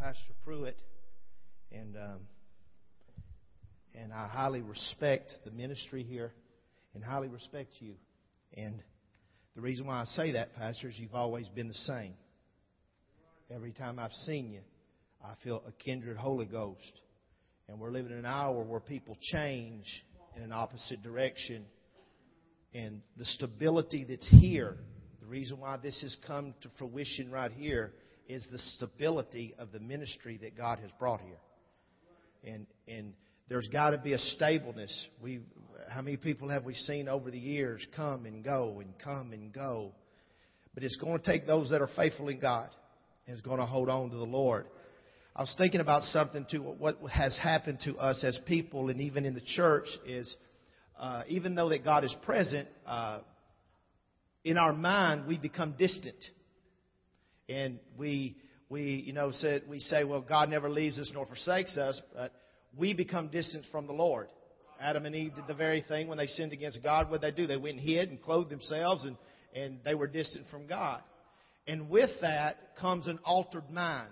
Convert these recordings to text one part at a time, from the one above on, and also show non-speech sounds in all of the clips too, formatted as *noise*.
Pastor Pruitt, and um, and I highly respect the ministry here, and highly respect you. And the reason why I say that, Pastor, is you've always been the same. Every time I've seen you, I feel a kindred Holy Ghost. And we're living in an hour where people change in an opposite direction. And the stability that's here, the reason why this has come to fruition right here, is the stability of the ministry that God has brought here. And, and there's got to be a stableness. We, how many people have we seen over the years come and go and come and go? But it's going to take those that are faithful in God and is going to hold on to the Lord. I was thinking about something too. what has happened to us as people and even in the church is uh, even though that God is present, uh, in our mind we become distant, and we we you know said we say well God never leaves us nor forsakes us, but we become distant from the Lord. Adam and Eve did the very thing when they sinned against God. What they do? They went and hid and clothed themselves, and and they were distant from God. And with that comes an altered mind.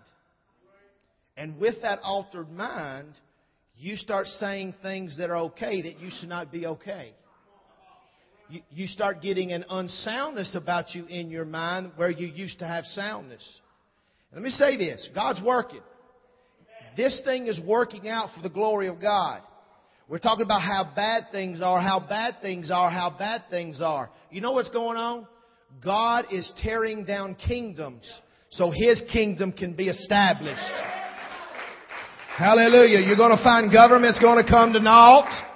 And with that altered mind, you start saying things that are okay that used to not be okay. You, you start getting an unsoundness about you in your mind where you used to have soundness. Let me say this God's working. This thing is working out for the glory of God. We're talking about how bad things are, how bad things are, how bad things are. You know what's going on? God is tearing down kingdoms so His kingdom can be established. Hallelujah. You're going to find government's going to come to naught.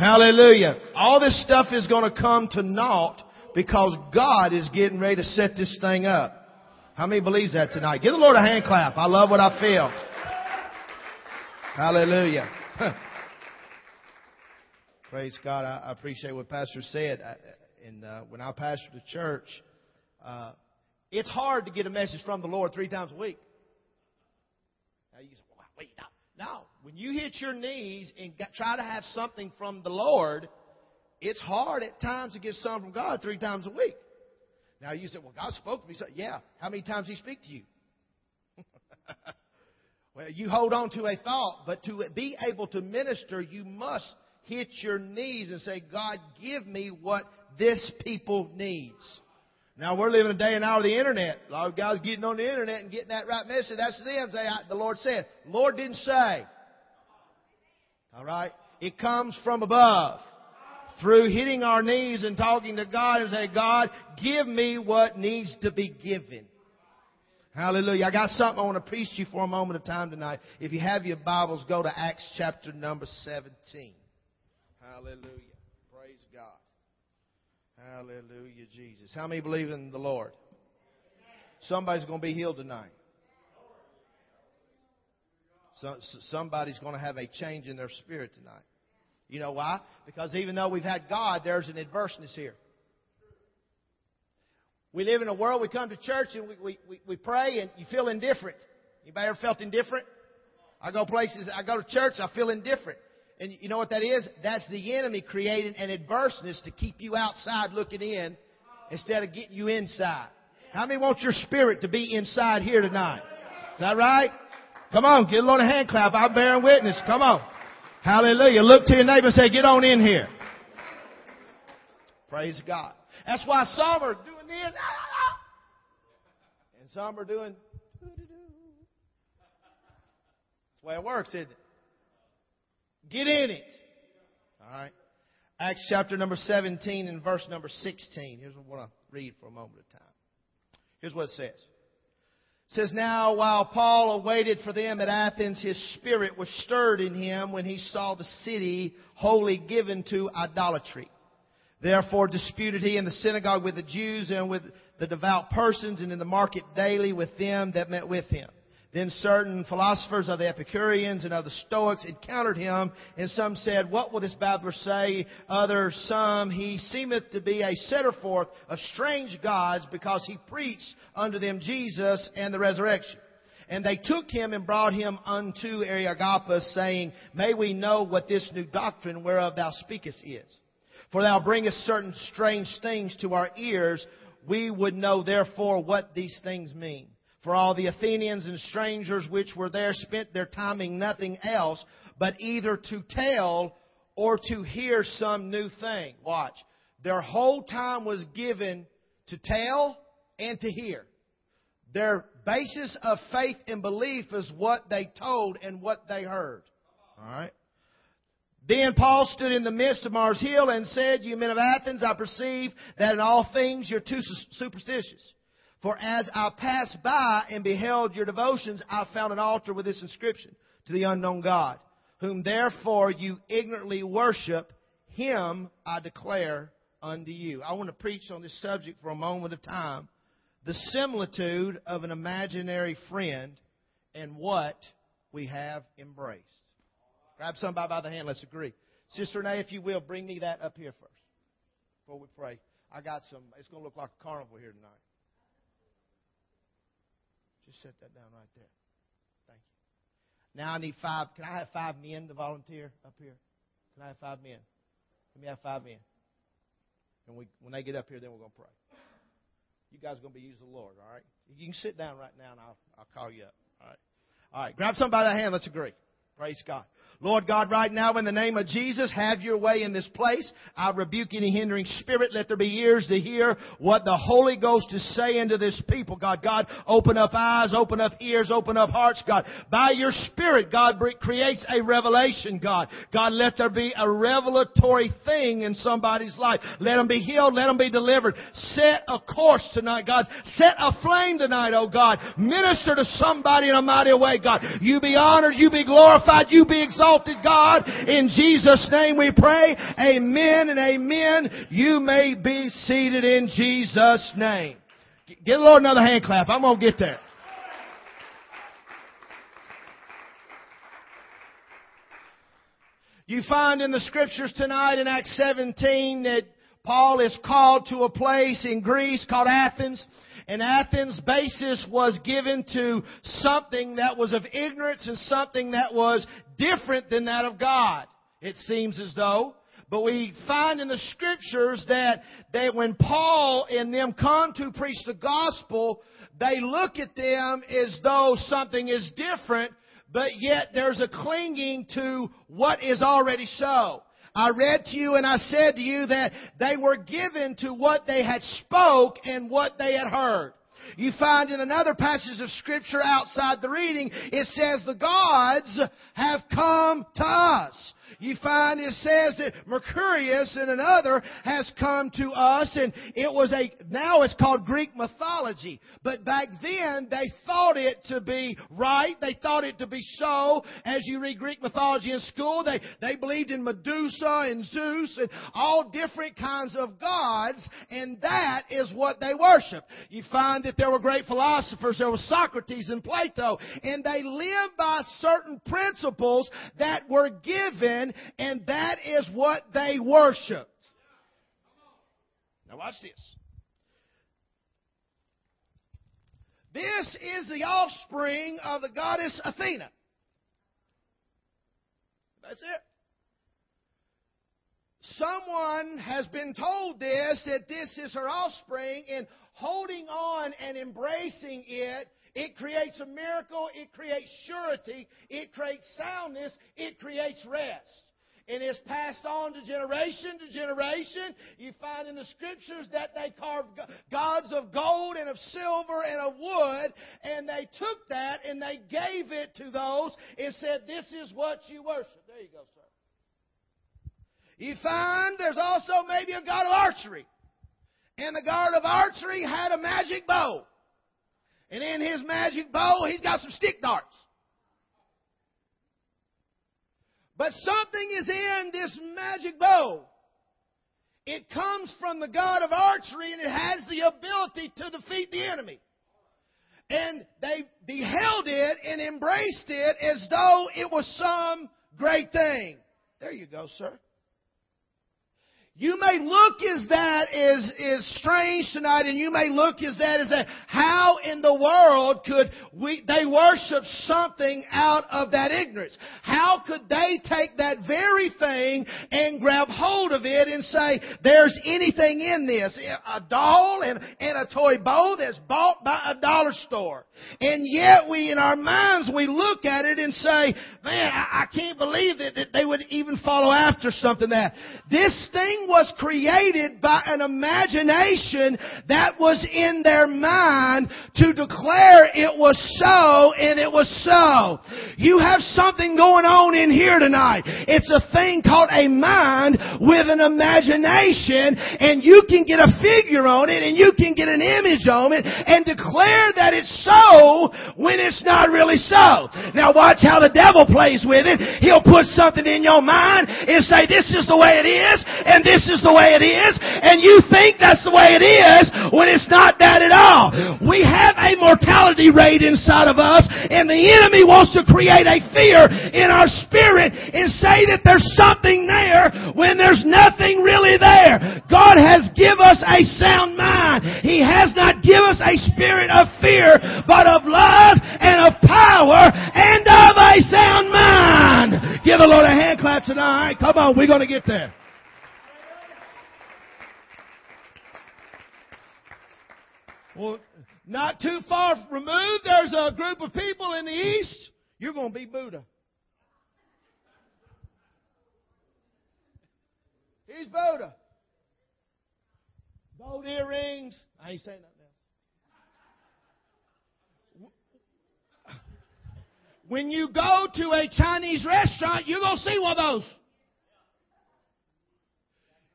Hallelujah. All this stuff is going to come to naught because God is getting ready to set this thing up. How many believes that tonight? Give the Lord a hand clap. I love what I feel. Hallelujah. *laughs* Praise God. I, appreciate what Pastor said. And uh, when I pastor the church, uh, it's hard to get a message from the Lord three times a week. Now you say, wait, now. No, when you hit your knees and try to have something from the Lord, it's hard at times to get something from God three times a week. Now you say, well, God spoke to me. So, yeah, how many times He speak to you? *laughs* well, you hold on to a thought, but to be able to minister, you must hit your knees and say, God, give me what this people needs. Now we're living a day and hour of the internet. A lot of guys getting on the internet and getting that right message. That's them. Say, the Lord said. Lord didn't say. All right? It comes from above. Through hitting our knees and talking to God and say, God, give me what needs to be given. Hallelujah. I got something I want to preach to you for a moment of time tonight. If you have your Bibles, go to Acts chapter number 17. Hallelujah. Praise God. Hallelujah, Jesus. How many believe in the Lord? Somebody's going to be healed tonight. So, somebody's going to have a change in their spirit tonight. You know why? Because even though we've had God, there's an adverseness here. We live in a world, we come to church and we, we, we, we pray and you feel indifferent. Anybody ever felt indifferent? I go places, I go to church, I feel indifferent. And you know what that is? That's the enemy creating an adverseness to keep you outside looking in instead of getting you inside. How many want your spirit to be inside here tonight? Is that right? Come on, get a little hand clap. I'm bearing witness. Come on. Hallelujah. Look to your neighbor and say, get on in here. Praise God. That's why some are doing this, ah, ah, ah. and some are doing. That's the way it works, isn't it? Get in it. All right. Acts chapter number 17 and verse number 16. Here's what I want to read for a moment of time. Here's what it says. Says, Now while Paul awaited for them at Athens, his spirit was stirred in him when he saw the city wholly given to idolatry. Therefore disputed he in the synagogue with the Jews and with the devout persons and in the market daily with them that met with him. Then certain philosophers of the Epicureans and of the Stoics encountered him, and some said, What will this babbler say? Others, some, he seemeth to be a setter forth of strange gods, because he preached unto them Jesus and the resurrection. And they took him and brought him unto Areopagus, saying, May we know what this new doctrine whereof thou speakest is. For thou bringest certain strange things to our ears. We would know therefore what these things mean. For all the Athenians and strangers which were there spent their time in nothing else but either to tell or to hear some new thing. Watch. Their whole time was given to tell and to hear. Their basis of faith and belief is what they told and what they heard. Alright? Then Paul stood in the midst of Mars Hill and said, You men of Athens, I perceive that in all things you're too superstitious. For as I passed by and beheld your devotions, I found an altar with this inscription to the unknown God, whom therefore you ignorantly worship, him I declare unto you. I want to preach on this subject for a moment of time. The similitude of an imaginary friend and what we have embraced. Grab somebody by the hand. Let's agree. Sister Renee, if you will, bring me that up here first before we pray. I got some, it's going to look like a carnival here tonight. Just set that down right there. Thank you. Now I need five. Can I have five men to volunteer up here? Can I have five men? Let me have five men. And we, when they get up here, then we're going to pray. You guys are going to be using the Lord, all right? You can sit down right now, and I'll, I'll call you up. All right. All right. Grab somebody by the hand. Let's agree. Praise God. Lord God, right now in the name of Jesus, have your way in this place. I rebuke any hindering spirit. Let there be ears to hear what the Holy Ghost is saying to this people. God, God, open up eyes, open up ears, open up hearts, God. By your Spirit, God creates a revelation, God. God, let there be a revelatory thing in somebody's life. Let them be healed. Let them be delivered. Set a course tonight, God. Set a flame tonight, oh God. Minister to somebody in a mighty way, God. You be honored. You be glorified. You be exalted exalted God. In Jesus' name we pray. Amen and amen. You may be seated in Jesus' name. Get the Lord another hand clap. I'm going to get there. You find in the scriptures tonight in Acts 17 that Paul is called to a place in Greece called Athens. And Athens' basis was given to something that was of ignorance and something that was different than that of God. It seems as though. But we find in the scriptures that, that when Paul and them come to preach the gospel, they look at them as though something is different, but yet there's a clinging to what is already so. I read to you and I said to you that they were given to what they had spoke and what they had heard. You find in another passage of scripture outside the reading, it says the gods have come to us. You find it says that Mercurius and another has come to us and it was a, now it's called Greek mythology. But back then they thought it to be right. They thought it to be so. As you read Greek mythology in school, they, they believed in Medusa and Zeus and all different kinds of gods and that is what they worshiped. You find that there were great philosophers. There was Socrates and Plato and they lived by certain principles that were given and that is what they worshiped. Now watch this. This is the offspring of the goddess Athena. That's it. Someone has been told this, that this is her offspring, and holding on and embracing it it creates a miracle. It creates surety. It creates soundness. It creates rest. And it's passed on to generation to generation. You find in the scriptures that they carved gods of gold and of silver and of wood, and they took that and they gave it to those and said, This is what you worship. There you go, sir. You find there's also maybe a god of archery. And the god of archery had a magic bow. And in his magic bow, he's got some stick darts. But something is in this magic bow. It comes from the God of archery and it has the ability to defeat the enemy. And they beheld it and embraced it as though it was some great thing. There you go, sir. You may look as that is, is strange tonight and you may look as that is that how in the world could we, they worship something out of that ignorance? How could they take that very thing and grab hold of it and say, there's anything in this? A doll and, and a toy bow that's bought by a dollar store. And yet we, in our minds, we look at it and say, man, I, I can't believe that, that they would even follow after something that. This thing was created by an imagination that was in their mind to declare it was so and it was so. You have something going on in here tonight. It's a thing called a mind with an imagination and you can get a figure on it and you can get an image on it and declare that it's so when it's not really so. Now watch how the devil plays with it. He'll put something in your mind and say this is the way it is and this is the way it is, and you think that's the way it is when it's not that at all. We have a mortality rate inside of us, and the enemy wants to create a fear in our spirit and say that there's something there when there's nothing really there. God has give us a sound mind. He has not give us a spirit of fear, but of love and of power and of a sound mind. Give the Lord a hand clap tonight. Come on, we're going to get there. Well, not too far removed, there's a group of people in the east. You're going to be Buddha. He's Buddha. Gold earrings. I ain't saying nothing else. When you go to a Chinese restaurant, you're going to see one of those.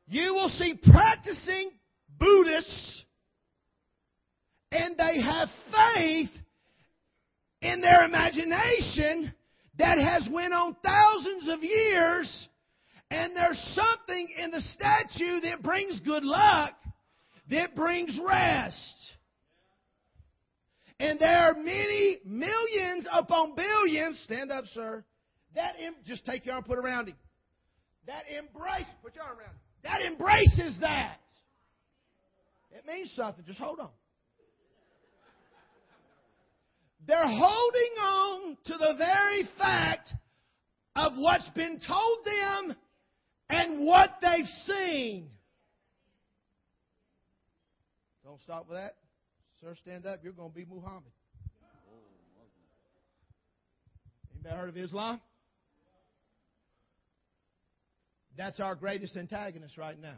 You will see practicing Buddhists and they have faith in their imagination that has went on thousands of years and there's something in the statue that brings good luck that brings rest. And there are many millions upon billions stand up sir that em- just take your arm put around him. That embrace put your arm around him. That embraces that. It means something. Just hold on they're holding on to the very fact of what's been told them and what they've seen. Don't stop with that. Sir, stand up. You're going to be Muhammad. Anybody heard of Islam? That's our greatest antagonist right now.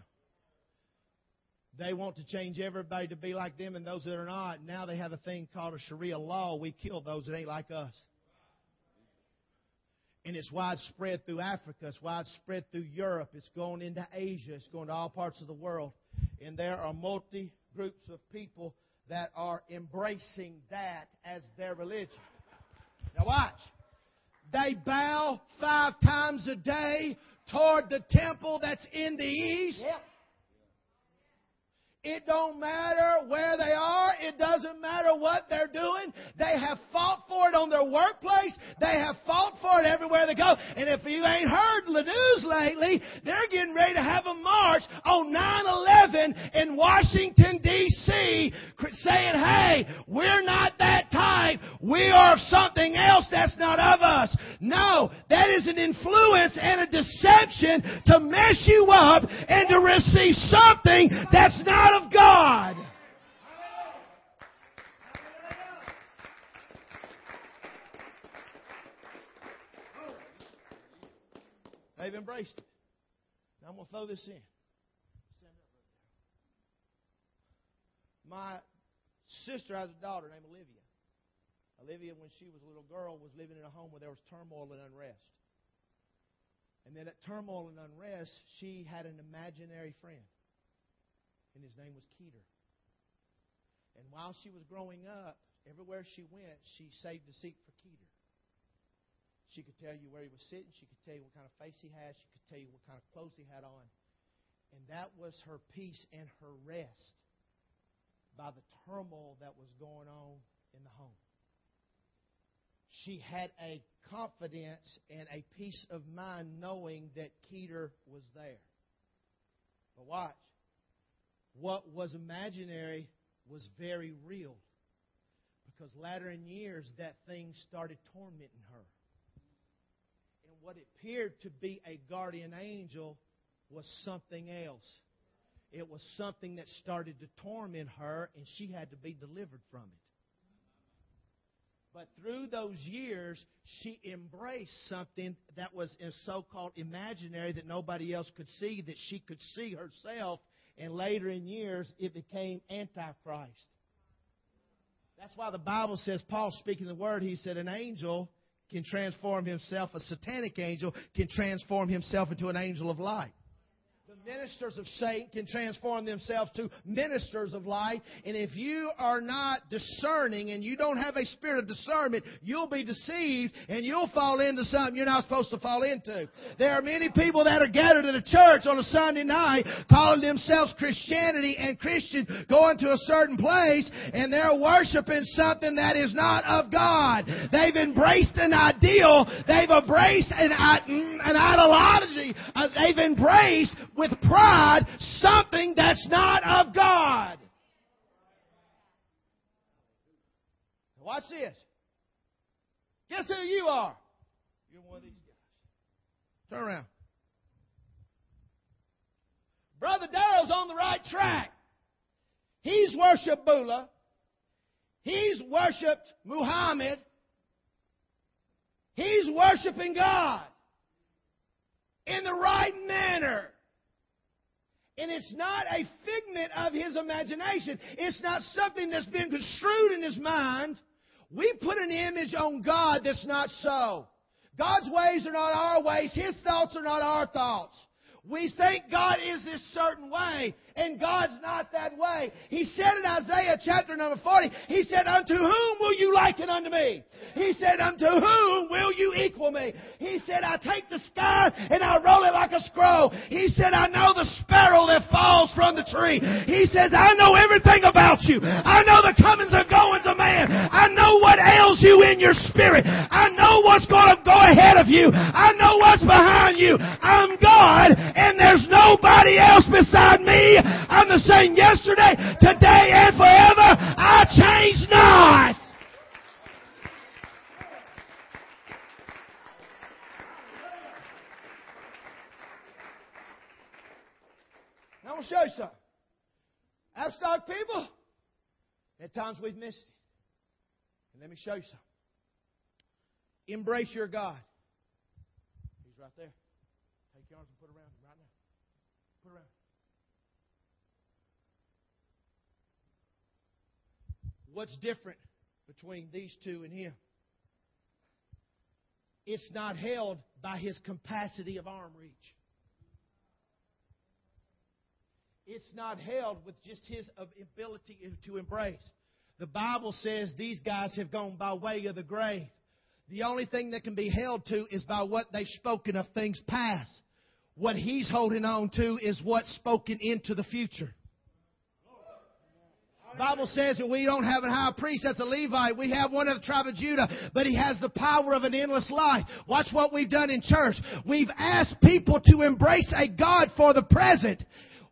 They want to change everybody to be like them and those that are not. Now they have a thing called a Sharia law. We kill those that ain't like us. And it's widespread through Africa. It's widespread through Europe. It's going into Asia. It's going to all parts of the world. And there are multi groups of people that are embracing that as their religion. Now watch. They bow five times a day toward the temple that's in the east. Yep. It don't matter where they are. It doesn't matter what they're doing. They have fought for it on their workplace. They have fought for it everywhere they go. And if you ain't heard the news lately, they're getting ready to have a march on 9-11 in Washington, D.C. saying, hey, we're not that type. We are something else that's not of us. No, that is an influence and a deception to mess you up and to receive something that's not of God. They've embraced it. Now I'm going to throw this in. My sister has a daughter named Olivia. Olivia, when she was a little girl, was living in a home where there was turmoil and unrest. And then at turmoil and unrest, she had an imaginary friend and his name was Keeter. And while she was growing up, everywhere she went, she saved a seat for Keeter. She could tell you where he was sitting. She could tell you what kind of face he had. She could tell you what kind of clothes he had on. And that was her peace and her rest by the turmoil that was going on in the home. She had a confidence and a peace of mind knowing that Keeter was there. But watch. What was imaginary was very real. Because latter in years, that thing started tormenting her. And what appeared to be a guardian angel was something else. It was something that started to torment her, and she had to be delivered from it. But through those years, she embraced something that was so called imaginary that nobody else could see, that she could see herself. And later in years, it became Antichrist. That's why the Bible says, Paul speaking the word, he said, an angel can transform himself, a satanic angel can transform himself into an angel of light ministers of Satan can transform themselves to ministers of light. And if you are not discerning and you don't have a spirit of discernment, you'll be deceived and you'll fall into something you're not supposed to fall into. There are many people that are gathered at a church on a Sunday night calling themselves Christianity and Christian going to a certain place and they're worshiping something that is not of God. They've embraced an ideal. They've embraced an, an ideology. Uh, they've embraced with pride something that's not of God. Watch this. Guess who you are? You're one of these guys. Turn around. Brother Darrell's on the right track. He's worshiped Buddha. He's worshiped Muhammad. He's worshiping God in the right manner. And it's not a figment of his imagination. It's not something that's been construed in his mind. We put an image on God that's not so. God's ways are not our ways. His thoughts are not our thoughts. We think God is this certain way, and God's not that way. He said in Isaiah chapter number 40, He said, Unto whom will you liken unto me? He said, Unto whom will you equal me? He said, I take the sky and I roll it like a scroll. He said, I know the sparrow that falls from the tree. He says, I know everything about you. I know the comings and goings of man. I know what ails you in your spirit. I know what's going to go ahead of you. I know what's behind you. I'm God and there's nobody else beside me. I'm the same yesterday, today, and forever. I change not. Now, I'm going to show you something. Apostolic people, at times we've missed it. And let me show you something. Embrace your God. He's right there. Take your arms and put around him right now. Put around. What's different between these two and him? It's not held by his capacity of arm reach. It's not held with just his ability to embrace. The Bible says these guys have gone by way of the grave. The only thing that can be held to is by what they've spoken of things past. What he's holding on to is what's spoken into the future. Bible says that we don't have a high priest as a Levite. We have one of the tribe of Judah, but he has the power of an endless life. Watch what we've done in church. We've asked people to embrace a God for the present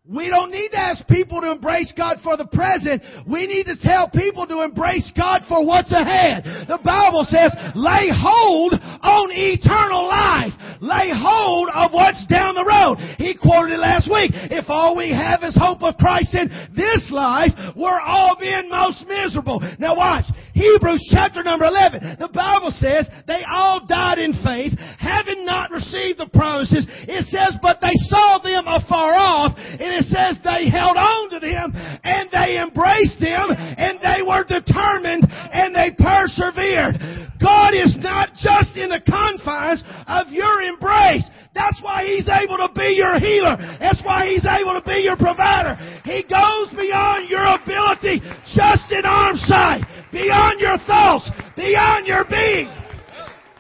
we don't need to ask people to embrace God for the present. We need to tell people to embrace God for what's ahead. The Bible says, lay hold on eternal life. Lay hold of what's down the road. He quoted it last week. If all we have is hope of Christ in this life, we're all being most miserable. Now watch. Hebrews chapter number 11. The Bible says they all died in faith, having not received the promises. It says, but they saw them afar off, and it says they held on to them and they embraced them and they were determined and they persevered. God is not just in the confines of your embrace. That's why He's able to be your healer. That's why He's able to be your provider. He goes beyond your ability just in arm sight, beyond your thoughts, beyond your being.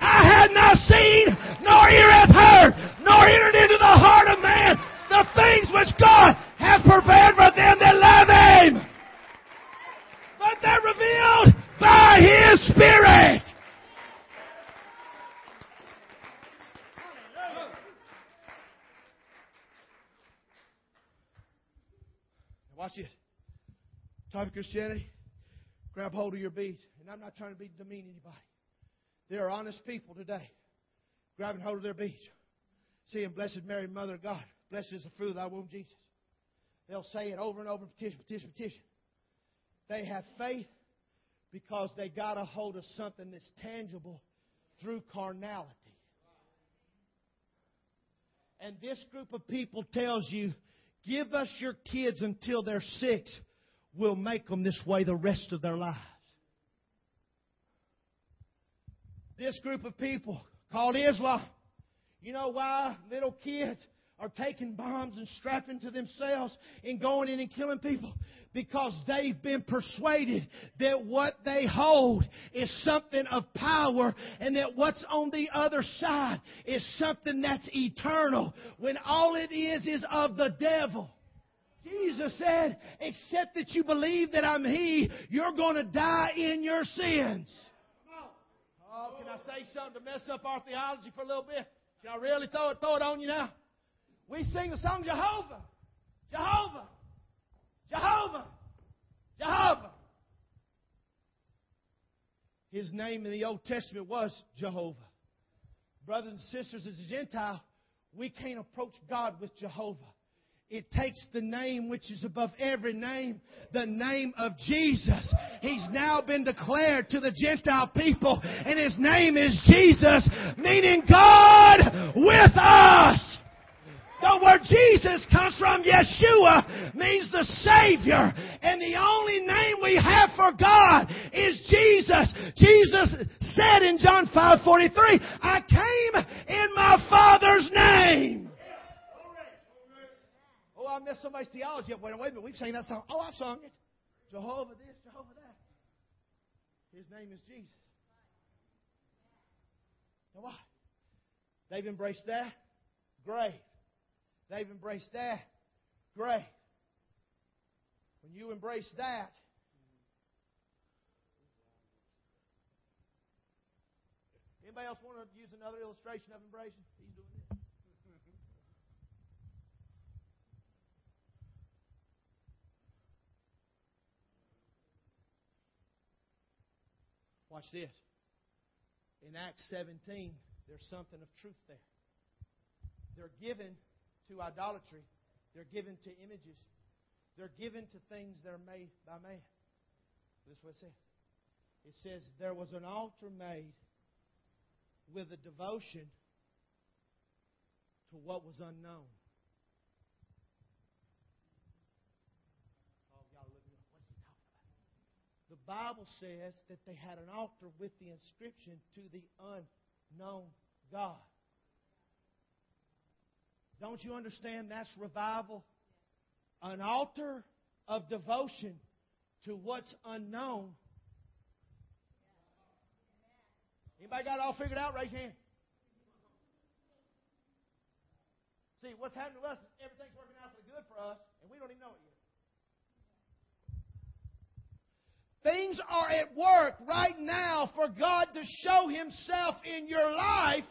I had not seen, nor ear hath heard, nor entered into the heart of man the things which God hath prepared for them that love Him. But they're revealed by His Spirit. Watch this. Of Christianity, grab hold of your beads. And I'm not trying to be demean anybody. There are honest people today grabbing hold of their beads, saying, Blessed Mary, Mother of God, blessed is the fruit of thy womb, Jesus. They'll say it over and over, petition, petition, petition. They have faith because they got a hold of something that's tangible through carnality. And this group of people tells you, give us your kids until they're six. We'll make them this way the rest of their lives. This group of people called Islam. You know why little kids are taking bombs and strapping to themselves and going in and killing people? Because they've been persuaded that what they hold is something of power and that what's on the other side is something that's eternal when all it is is of the devil. Jesus said, except that you believe that I'm He, you're going to die in your sins. Oh, can I say something to mess up our theology for a little bit? Can I really throw it, throw it on you now? We sing the song Jehovah, Jehovah, Jehovah, Jehovah. His name in the Old Testament was Jehovah. Brothers and sisters, as a Gentile, we can't approach God with Jehovah. It takes the name which is above every name, the name of Jesus. He's now been declared to the Gentile people, and His name is Jesus, meaning God with us. The word Jesus comes from Yeshua, means the Savior. And the only name we have for God is Jesus. Jesus said in John 5:43, I came in my Father's name. I missed somebody's theology. Wait, wait a minute, we've sang that song. Oh, I've sung it. Jehovah this, Jehovah that. His name is Jesus. Now what? They've embraced that. Grave. They've embraced that. Grave. When you embrace that, Anybody else want to use another illustration of embracing? Watch this. In Acts 17, there's something of truth there. They're given to idolatry, they're given to images, they're given to things that are made by man. This is what it says. It says, There was an altar made with a devotion to what was unknown. Bible says that they had an altar with the inscription to the unknown God. Don't you understand that's revival? An altar of devotion to what's unknown. Anybody got it all figured out? Raise your hand. See, what's happening to us is everything's working out for the good for us, and we don't even know it yet. Things are at work right now for God to show Himself in your life,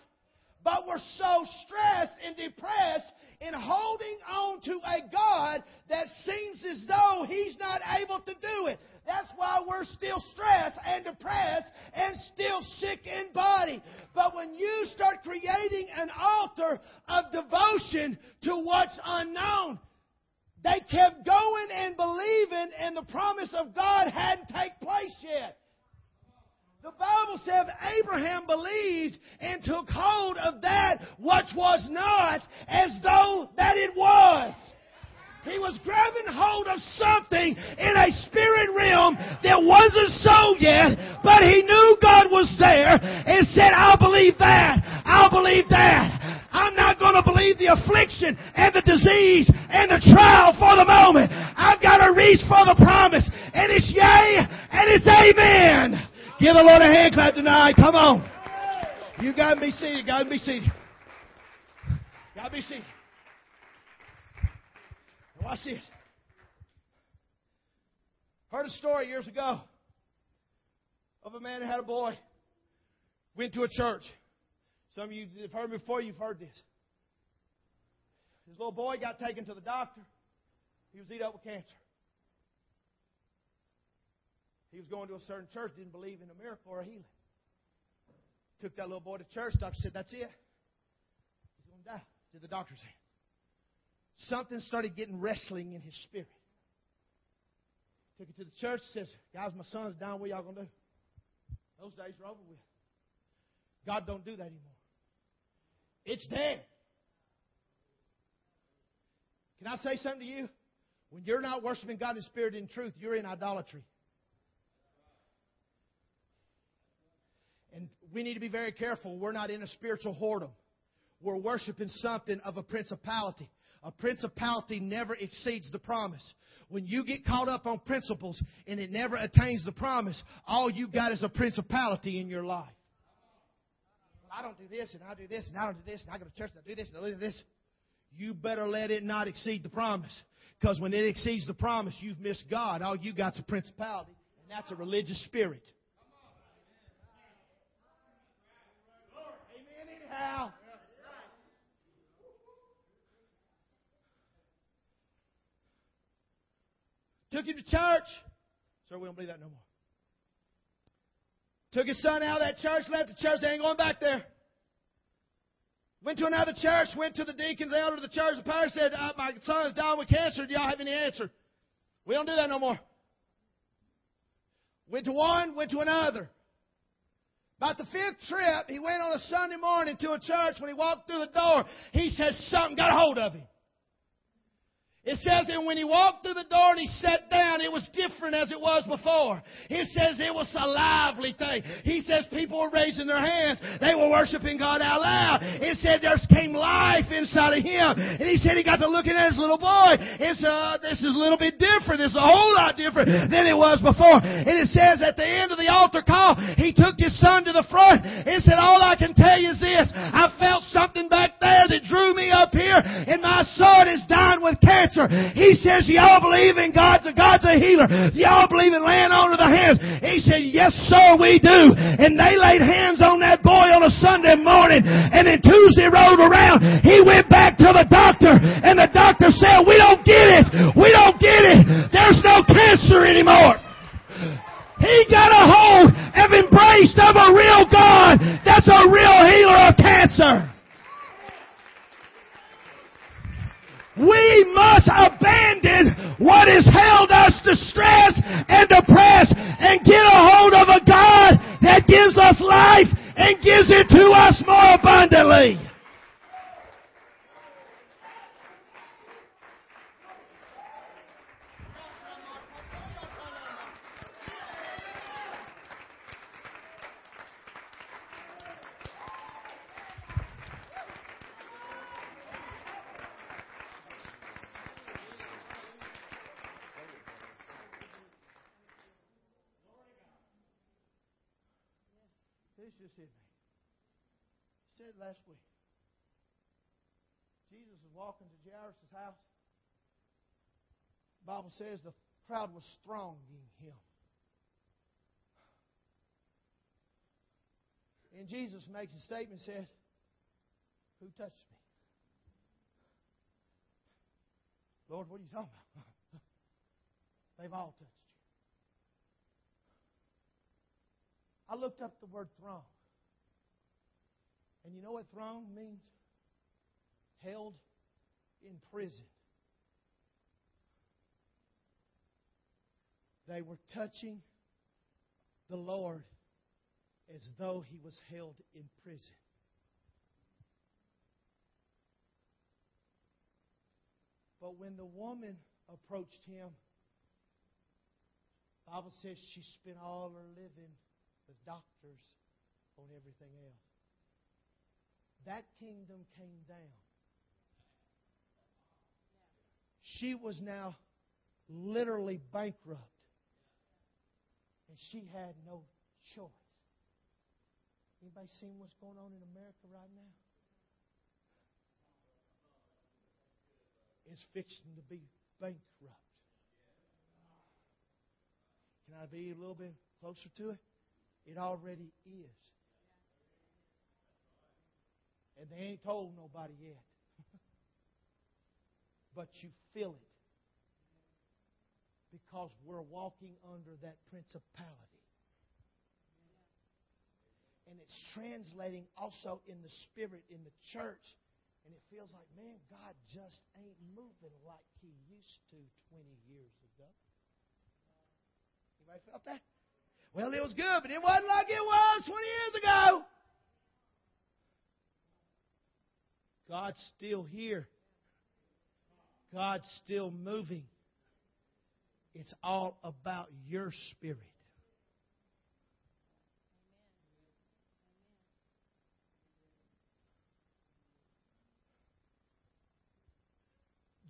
but we're so stressed and depressed in holding on to a God that seems as though He's not able to do it. That's why we're still stressed and depressed and still sick in body. But when you start creating an altar of devotion to what's unknown, they kept going and believing, and the promise of God hadn't taken place yet. The Bible said Abraham believed and took hold of that which was not as though that it was. He was grabbing hold of something in a spirit realm that wasn't so yet, but he knew God was there and said, I'll believe that. I'll believe that. Going to believe the affliction and the disease and the trial for the moment. I've got to reach for the promise. And it's yea and it's amen. Give the Lord a hand clap tonight. Come on. You got to be seated. Got be seated. Got to be seated. Watch this. Heard a story years ago of a man who had a boy. Went to a church. Some of you have heard me before, you've heard this. His little boy got taken to the doctor. He was eaten up with cancer. He was going to a certain church, didn't believe in a miracle or a healing. Took that little boy to church. Doctor said, That's it. He's going to die. It's in the doctor's hand. Something started getting wrestling in his spirit. Took it to the church, says, Guys, my son's down. What y'all going to do? Those days are over with. God don't do that anymore. It's dead. Can I say something to you? When you're not worshiping God in spirit and truth, you're in idolatry. And we need to be very careful. We're not in a spiritual whoredom. We're worshiping something of a principality. A principality never exceeds the promise. When you get caught up on principles and it never attains the promise, all you got is a principality in your life. I don't do this and I do this and I don't do this and I go to church and I do this and I do this. You better let it not exceed the promise. Because when it exceeds the promise, you've missed God. All you got's a principality, and that's a religious spirit. Amen, anyhow. Took him to church. Sir, we don't believe that no more. Took his son out of that church, left the church, they ain't going back there. Went to another church, went to the deacons, elder of the church. The pastor said, uh, My son is dying with cancer. Do y'all have any answer? We don't do that no more. Went to one, went to another. About the fifth trip, he went on a Sunday morning to a church. When he walked through the door, he says something got a hold of him. It says and when he walked through the door and he sat down, it was different as it was before. It says it was a lively thing. He says people were raising their hands. They were worshiping God out loud. It said there came life inside of him. And he said he got to looking at his little boy. It's, uh, this is a little bit different. It's a whole lot different than it was before. And it says at the end of the altar call, he took his son to the front and said, all I can tell you is this. I felt something back there that drew me up here and my son is dying with cancer answer. He says, y'all believe in God's a, God's a healer. Y'all believe in laying on of the hands. He said, yes sir, we do. And they laid hands on that boy on a Sunday morning. And then Tuesday rolled around. He went back to the doctor and the doctor said, we don't get it. We don't get it. There's no cancer anymore. He got a hold of embraced of a real God that's a real healer of cancer. We must abandon what has held us distressed and depressed and get a hold of a God that gives us life and gives it to us more abundantly. just hit me. Said last week. Jesus was walking to Jairus' house. The Bible says the crowd was thronging him. And Jesus makes a statement said, Who touched me? Lord, what are you talking about? *laughs* They've all touched you. I looked up the word throng. And you know what throng means? Held in prison. They were touching the Lord as though he was held in prison. But when the woman approached him, Bible says she spent all her living with doctors on everything else that kingdom came down. She was now literally bankrupt. And she had no choice. Anybody seen what's going on in America right now? It's fixing to be bankrupt. Can I be a little bit closer to it? It already is. And they ain't told nobody yet. *laughs* but you feel it. Because we're walking under that principality. And it's translating also in the spirit in the church. And it feels like, man, God just ain't moving like He used to 20 years ago. Anybody felt that? Well, it was good, but it wasn't like it was 20 years ago. God's still here. God's still moving. It's all about your spirit.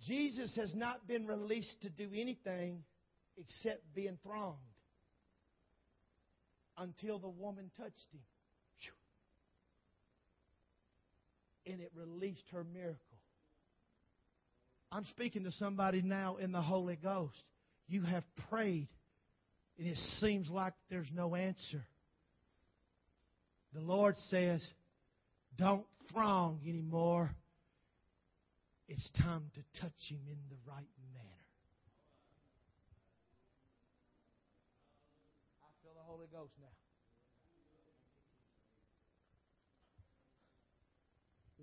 Jesus has not been released to do anything except be enthroned until the woman touched him. And it released her miracle. I'm speaking to somebody now in the Holy Ghost. You have prayed, and it seems like there's no answer. The Lord says, Don't throng anymore. It's time to touch Him in the right manner. I feel the Holy Ghost now.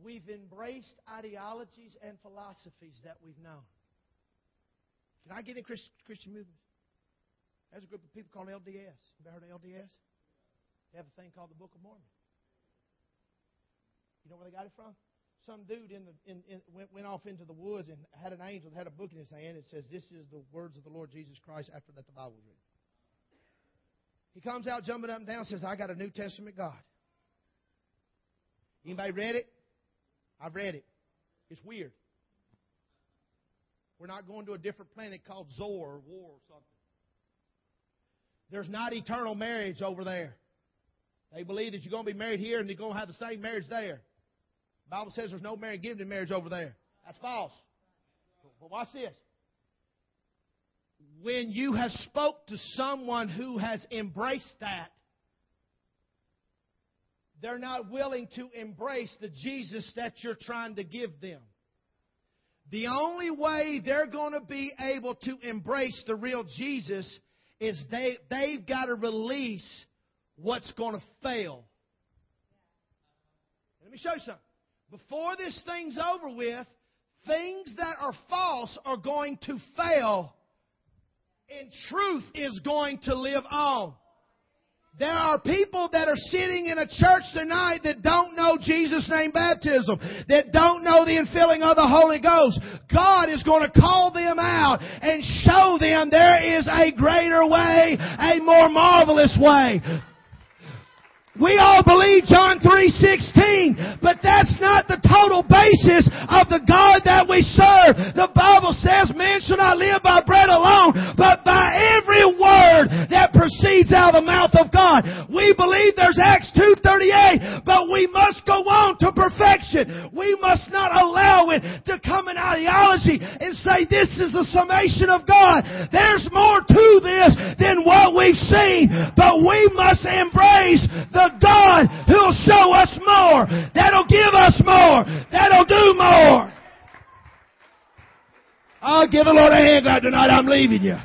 We've embraced ideologies and philosophies that we've known. Can I get in Christian movements? There's a group of people called LDS. You ever heard of LDS? They have a thing called the Book of Mormon. You know where they got it from? Some dude in the in, in, went, went off into the woods and had an angel that had a book in his hand. It says, "This is the words of the Lord Jesus Christ." After that, the Bible was written. He comes out jumping up and down, says, "I got a New Testament God." Anybody read it? I've read it. It's weird. We're not going to a different planet called Zor or War or something. There's not eternal marriage over there. They believe that you're going to be married here and you're going to have the same marriage there. The Bible says there's no marriage given in marriage over there. That's false. But watch this. When you have spoke to someone who has embraced that, they're not willing to embrace the Jesus that you're trying to give them. The only way they're going to be able to embrace the real Jesus is they, they've got to release what's going to fail. Let me show you something. Before this thing's over with, things that are false are going to fail, and truth is going to live on. There are people that are sitting in a church tonight that don't know Jesus' name baptism, that don't know the infilling of the Holy Ghost. God is going to call them out and show them there is a greater way, a more marvelous way. We all believe John 3.16, but that's not the total basis of the God that we serve. The Bible says man shall not live by bread alone, but by every word that proceeds out of the mouth of God. We believe there's Acts 2.38, but we must go on to perfection. We must not allow it to come in ideology and say this is the summation of God. There's more to this than what we've seen, but we must embrace the the God who'll show us more, that'll give us more, that'll do more. I'll give the Lord a hand God tonight. I'm leaving you.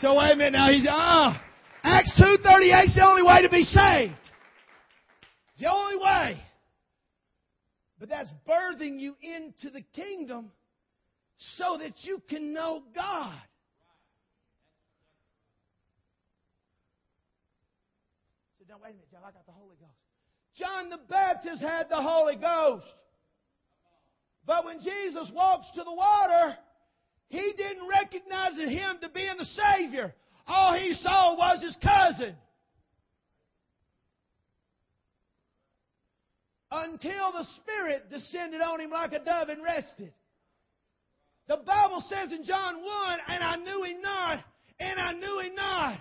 So wait a minute now. He's ah. Uh, Acts two thirty eight is the only way to be saved. The only way. But that's birthing you into the kingdom so that you can know God. Now wait a minute, John, I got the Holy Ghost. John the Baptist had the Holy Ghost. But when Jesus walks to the water, he didn't recognize him to being the Savior. All he saw was his cousin. Until the Spirit descended on him like a dove and rested. The Bible says in John 1, and I knew him not, and I knew him not.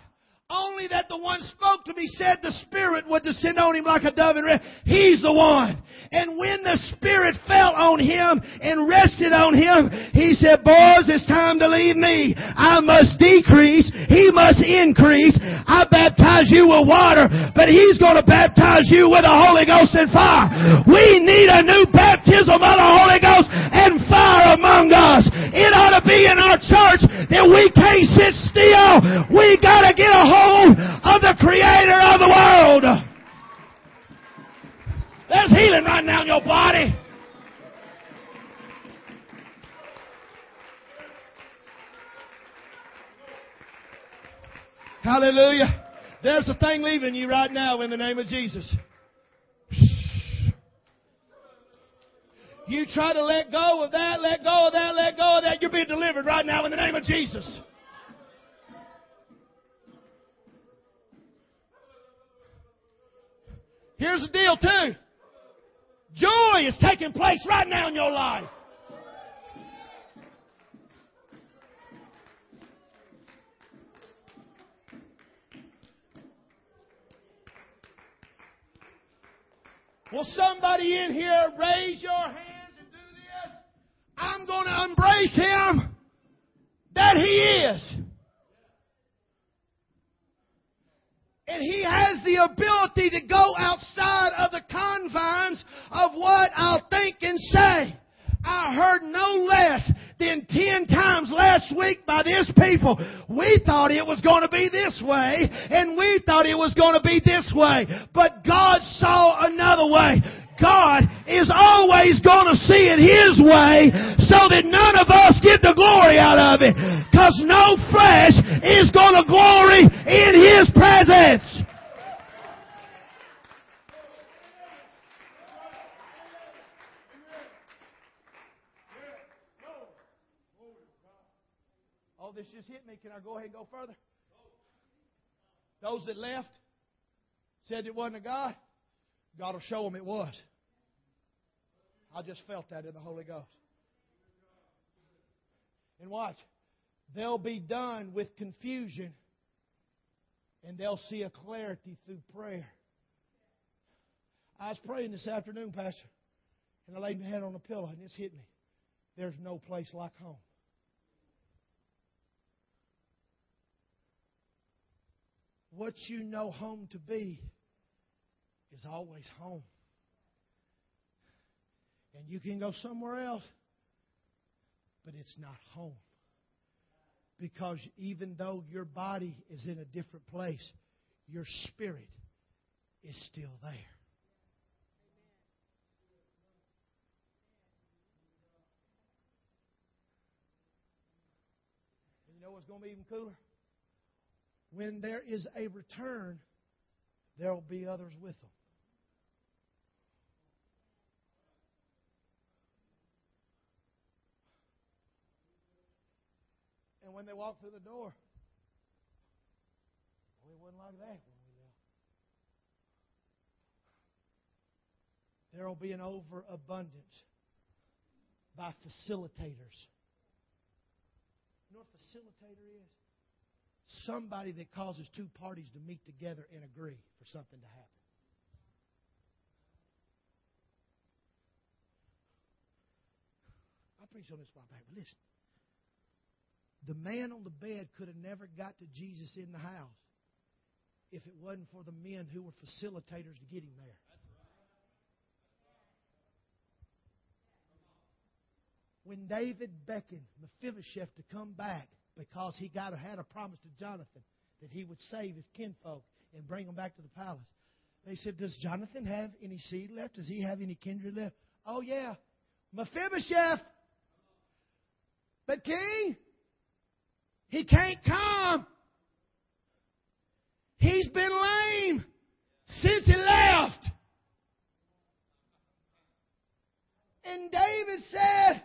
Only that the one spoke to me said the Spirit would descend on him like a dove and rest. He's the one. And when the Spirit fell on him and rested on him, he said, boys, it's time to leave me. I must decrease. He must increase. I baptize you with water, but he's going to baptize you with the Holy Ghost and fire. We need a new baptism of the Holy Ghost and fire among us. It ought to be in our church that we can't sit still. We gotta get a hold of the creator of the world. There's healing right now in your body. Hallelujah. There's a thing leaving you right now in the name of Jesus. You try to let go of that, let go of that, let go of that. You're being delivered right now in the name of Jesus. Here's the deal, too. Joy is taking place right now in your life. Will somebody in here raise your hands and do this? I'm going to embrace him that he is. And he has the ability to go outside of the confines of what I'll think and say. I heard no less than ten times last week by this people. We thought it was going to be this way, and we thought it was going to be this way. But God saw another way. God is always going to see it His way so that none of us get the glory out of it. Cause no flesh is going to glory in His presence. Oh, this just hit me. Can I go ahead and go further? Those that left said it wasn't a God. God will show them it was. I just felt that in the Holy Ghost. And watch. They'll be done with confusion and they'll see a clarity through prayer. I was praying this afternoon, Pastor, and I laid my head on the pillow and this hit me. There's no place like home. What you know home to be is always home. And you can go somewhere else, but it's not home. Because even though your body is in a different place, your spirit is still there. And you know what's going to be even cooler? When there is a return, there will be others with them. And when they walk through the door, it wasn't like that when we left. There will be an overabundance by facilitators. You know what a facilitator is? Somebody that causes two parties to meet together and agree for something to happen. I preach on this while back, but listen. The man on the bed could have never got to Jesus in the house if it wasn't for the men who were facilitators to get him there. When David beckoned Mephibosheth to come back because he got had a promise to Jonathan that he would save his kinfolk and bring them back to the palace, they said, "Does Jonathan have any seed left? Does he have any kindred left?" Oh yeah, Mephibosheth. But king, he can't come. He's been lame since he left. And David said,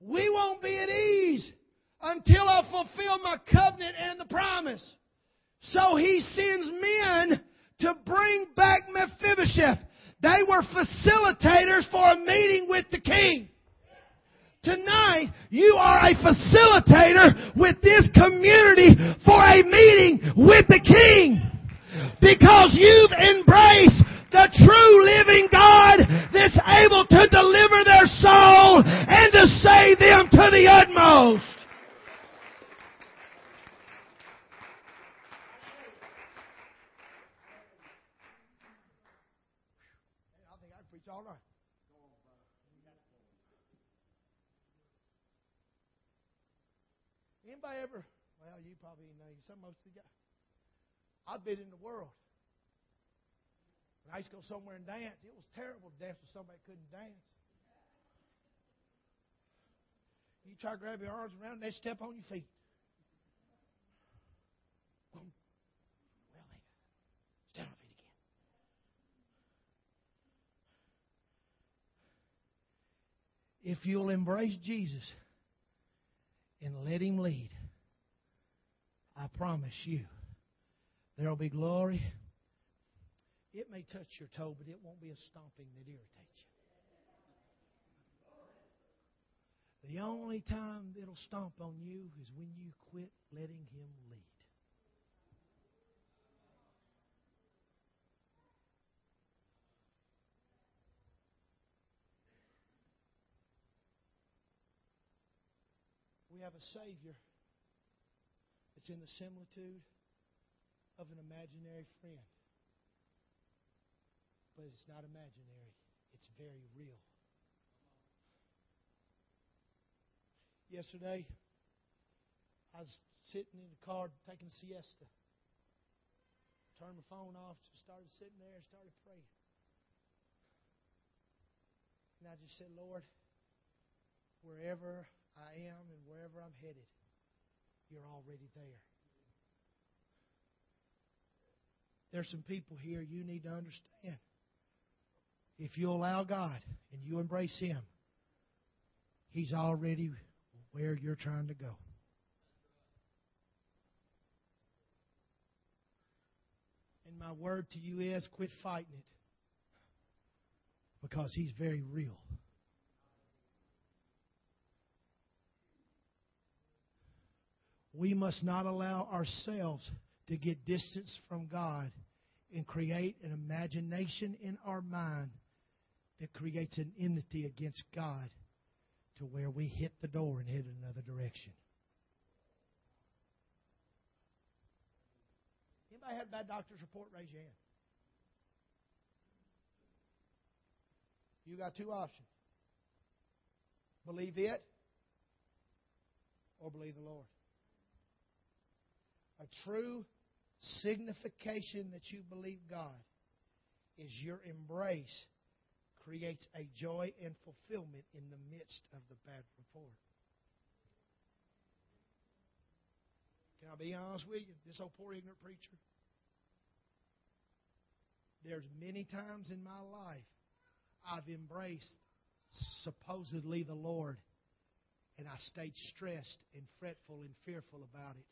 We won't be at ease until I fulfill my covenant and the promise. So he sends men to bring back Mephibosheth. They were facilitators for a meeting with the king. Tonight, you are a facilitator with this community for a meeting with the King. Because you've embraced the true living God that's able to deliver their soul and to save them to the utmost. I think I preach all right. Anybody ever? Well, you probably know. Some most of the guys. I've been in the world. When I used to go somewhere and dance, it was terrible to dance with somebody who couldn't dance. You try to grab your arms around, and they step on your feet. Well, they stand on feet again. If you'll embrace Jesus and let Him lead, I promise you, there'll be glory. It may touch your toe, but it won't be a stomping that irritates you. The only time it'll stomp on you is when you quit letting Him lead. We have a Savior that's in the similitude of an imaginary friend. But it's not imaginary, it's very real. Yesterday, I was sitting in the car taking a siesta. Turned my phone off, started sitting there and started praying. And I just said, Lord, wherever I am and wherever I'm headed, you're already there. There's some people here you need to understand. If you allow God and you embrace Him, He's already where you're trying to go. And my word to you is quit fighting it because He's very real. We must not allow ourselves to get distance from God and create an imagination in our mind that creates an enmity against God to where we hit the door and head in another direction. Anybody had a bad doctor's report? Raise your hand. You got two options. Believe it or believe the Lord. A true signification that you believe God is your embrace creates a joy and fulfillment in the midst of the bad report. Can I be honest with you? This old poor ignorant preacher. There's many times in my life I've embraced supposedly the Lord and I stayed stressed and fretful and fearful about it.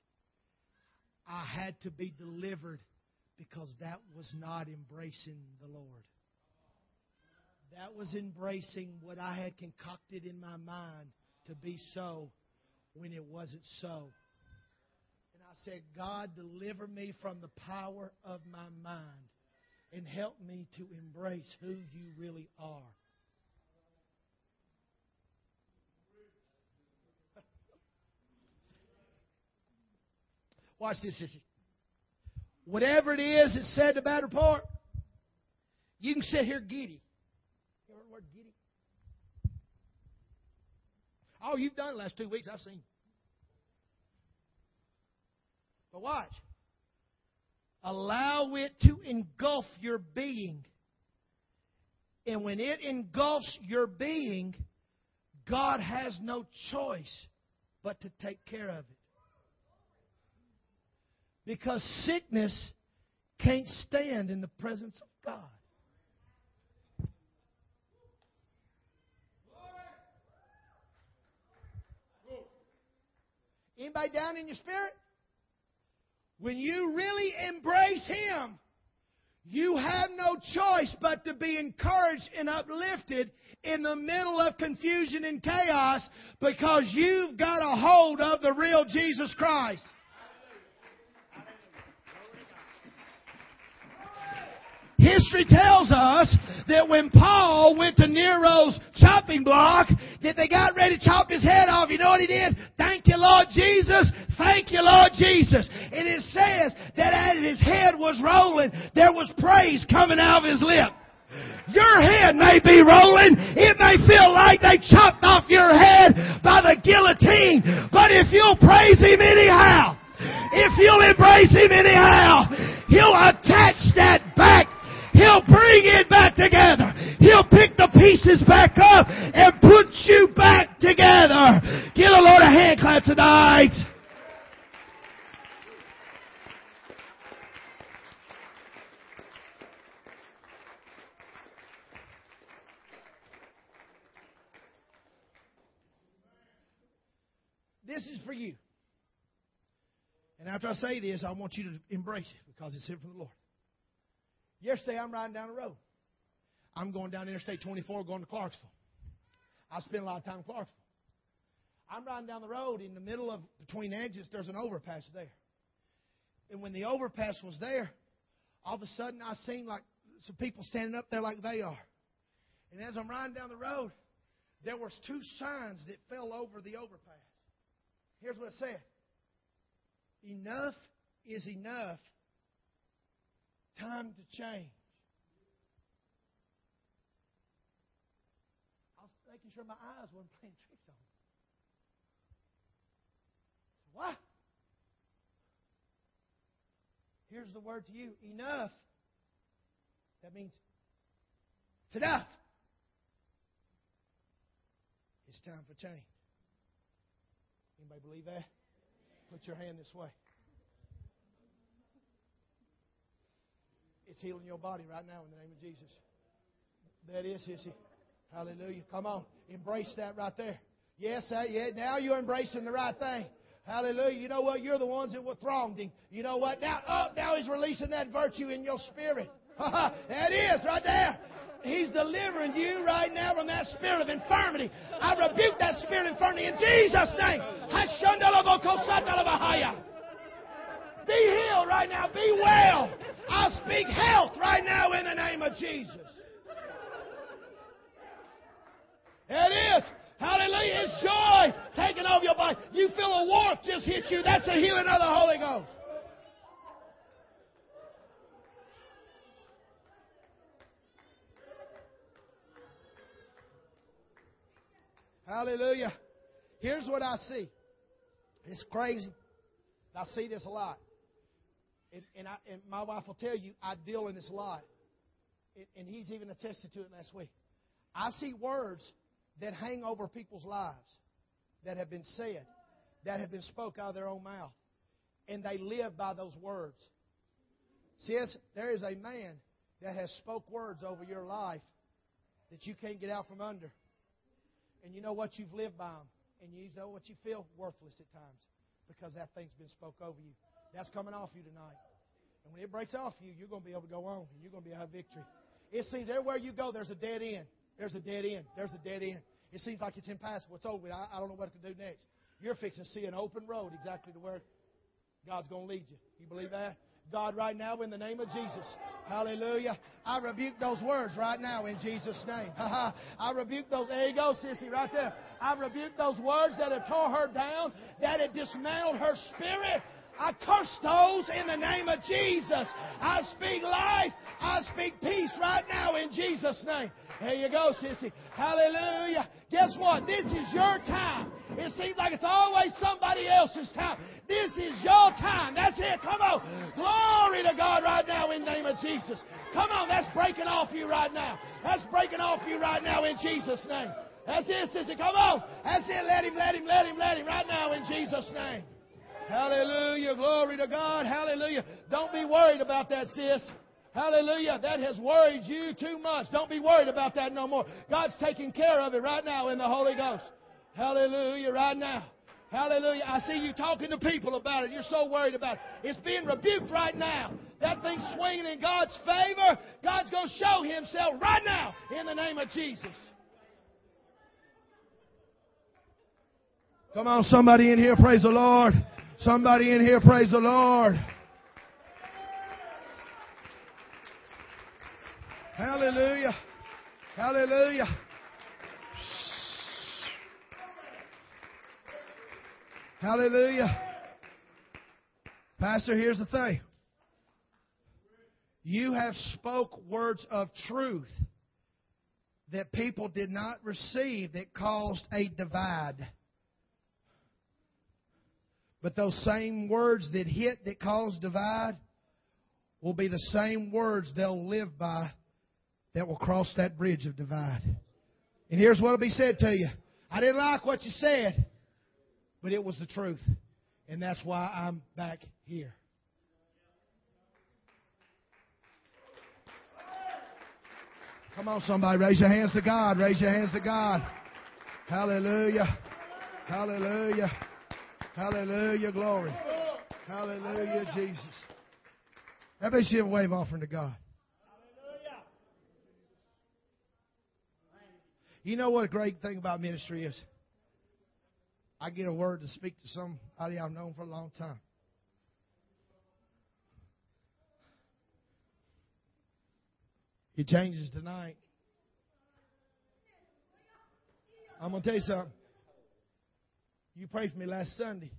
I had to be delivered because that was not embracing the Lord. That was embracing what I had concocted in my mind to be so when it wasn't so. And I said, God, deliver me from the power of my mind and help me to embrace who you really are. Watch this. issue. Whatever it is that said the bad report, you can sit here giddy. You heard the word giddy? Oh, you've done the last two weeks. I've seen. But watch. Allow it to engulf your being. And when it engulfs your being, God has no choice but to take care of it. Because sickness can't stand in the presence of God. Anybody down in your spirit? When you really embrace Him, you have no choice but to be encouraged and uplifted in the middle of confusion and chaos because you've got a hold of the real Jesus Christ. History tells us that when Paul went to Nero's chopping block, that they got ready to chop his head off. You know what he did? Thank you, Lord Jesus. Thank you, Lord Jesus. And it says that as his head was rolling, there was praise coming out of his lip. Your head may be rolling. It may feel like they chopped off your head by the guillotine. But if you'll praise Him anyhow, if you'll embrace Him anyhow, He'll attach that back He'll bring it back together. He'll pick the pieces back up and put you back together. Give the Lord a hand clap tonight. This is for you. And after I say this, I want you to embrace it because it's sent from the Lord. Yesterday, I'm riding down the road. I'm going down Interstate 24 going to Clarksville. I spend a lot of time in Clarksville. I'm riding down the road in the middle of between exits. There's an overpass there, and when the overpass was there, all of a sudden I seen like some people standing up there like they are. And as I'm riding down the road, there was two signs that fell over the overpass. Here's what it said: Enough is enough. Time to change. I was making sure my eyes weren't playing tricks on me. What? Here's the word to you enough. That means it's enough. It's time for change. Anybody believe that? Put your hand this way. It's healing your body right now in the name of Jesus. That is, sissy. Hallelujah. Come on. Embrace that right there. Yes, that, yeah, now you're embracing the right thing. Hallelujah. You know what? You're the ones that were thronged him. You know what? Now, oh, now he's releasing that virtue in your spirit. *laughs* that is right there. He's delivering you right now from that spirit of infirmity. I rebuke that spirit of infirmity in Jesus' name. Be healed right now. Be well. Speak health right now in the name of Jesus. It is. Hallelujah. It's joy taking over your body. You feel a warmth just hit you. That's the healing of the Holy Ghost. Hallelujah. Here's what I see. It's crazy. I see this a lot. And, and, I, and my wife will tell you, I deal in this a lot. And, and he's even attested to it last week. I see words that hang over people's lives that have been said, that have been spoke out of their own mouth. And they live by those words. Says there is a man that has spoke words over your life that you can't get out from under. And you know what? You've lived by them. And you know what you feel? Worthless at times because that thing's been spoke over you. That's coming off you tonight. And when it breaks off you, you're going to be able to go on and you're going to be to have victory. It seems everywhere you go, there's a dead end. There's a dead end. There's a dead end. It seems like it's impassable. It's over. I, I don't know what to do next. You're fixing to see an open road exactly to where God's going to lead you. You believe that? God, right now, in the name of Jesus. Hallelujah. I rebuke those words right now in Jesus' name. *laughs* I rebuke those. There you go, sissy, right there. I rebuke those words that have tore her down, that have dismantled her spirit. I curse those in the name of Jesus. I speak life. I speak peace right now in Jesus' name. There you go, sissy. Hallelujah. Guess what? This is your time. It seems like it's always somebody else's time. This is your time. That's it. Come on. Glory to God right now in the name of Jesus. Come on. That's breaking off you right now. That's breaking off you right now in Jesus' name. That's it, sissy. Come on. That's it. Let him, let him, let him, let him right now in Jesus' name. Hallelujah. Glory to God. Hallelujah. Don't be worried about that, sis. Hallelujah. That has worried you too much. Don't be worried about that no more. God's taking care of it right now in the Holy Ghost. Hallelujah. Right now. Hallelujah. I see you talking to people about it. You're so worried about it. It's being rebuked right now. That thing's swinging in God's favor. God's going to show Himself right now in the name of Jesus. Come on, somebody in here, praise the Lord. Somebody in here, praise the Lord. Hallelujah. Hallelujah. Hallelujah. Pastor, here's the thing. You have spoke words of truth that people did not receive that caused a divide. But those same words that hit that caused divide will be the same words they'll live by that will cross that bridge of divide. And here's what will be said to you. I didn't like what you said, but it was the truth. And that's why I'm back here. Come on, somebody. Raise your hands to God. Raise your hands to God. Hallelujah. Hallelujah. Hallelujah. Glory. Hallelujah, Jesus. Everybody a wave offering to God. You know what a great thing about ministry is? I get a word to speak to somebody I've known for a long time. It changes tonight. I'm going to tell you something. You prayed for me last Sunday.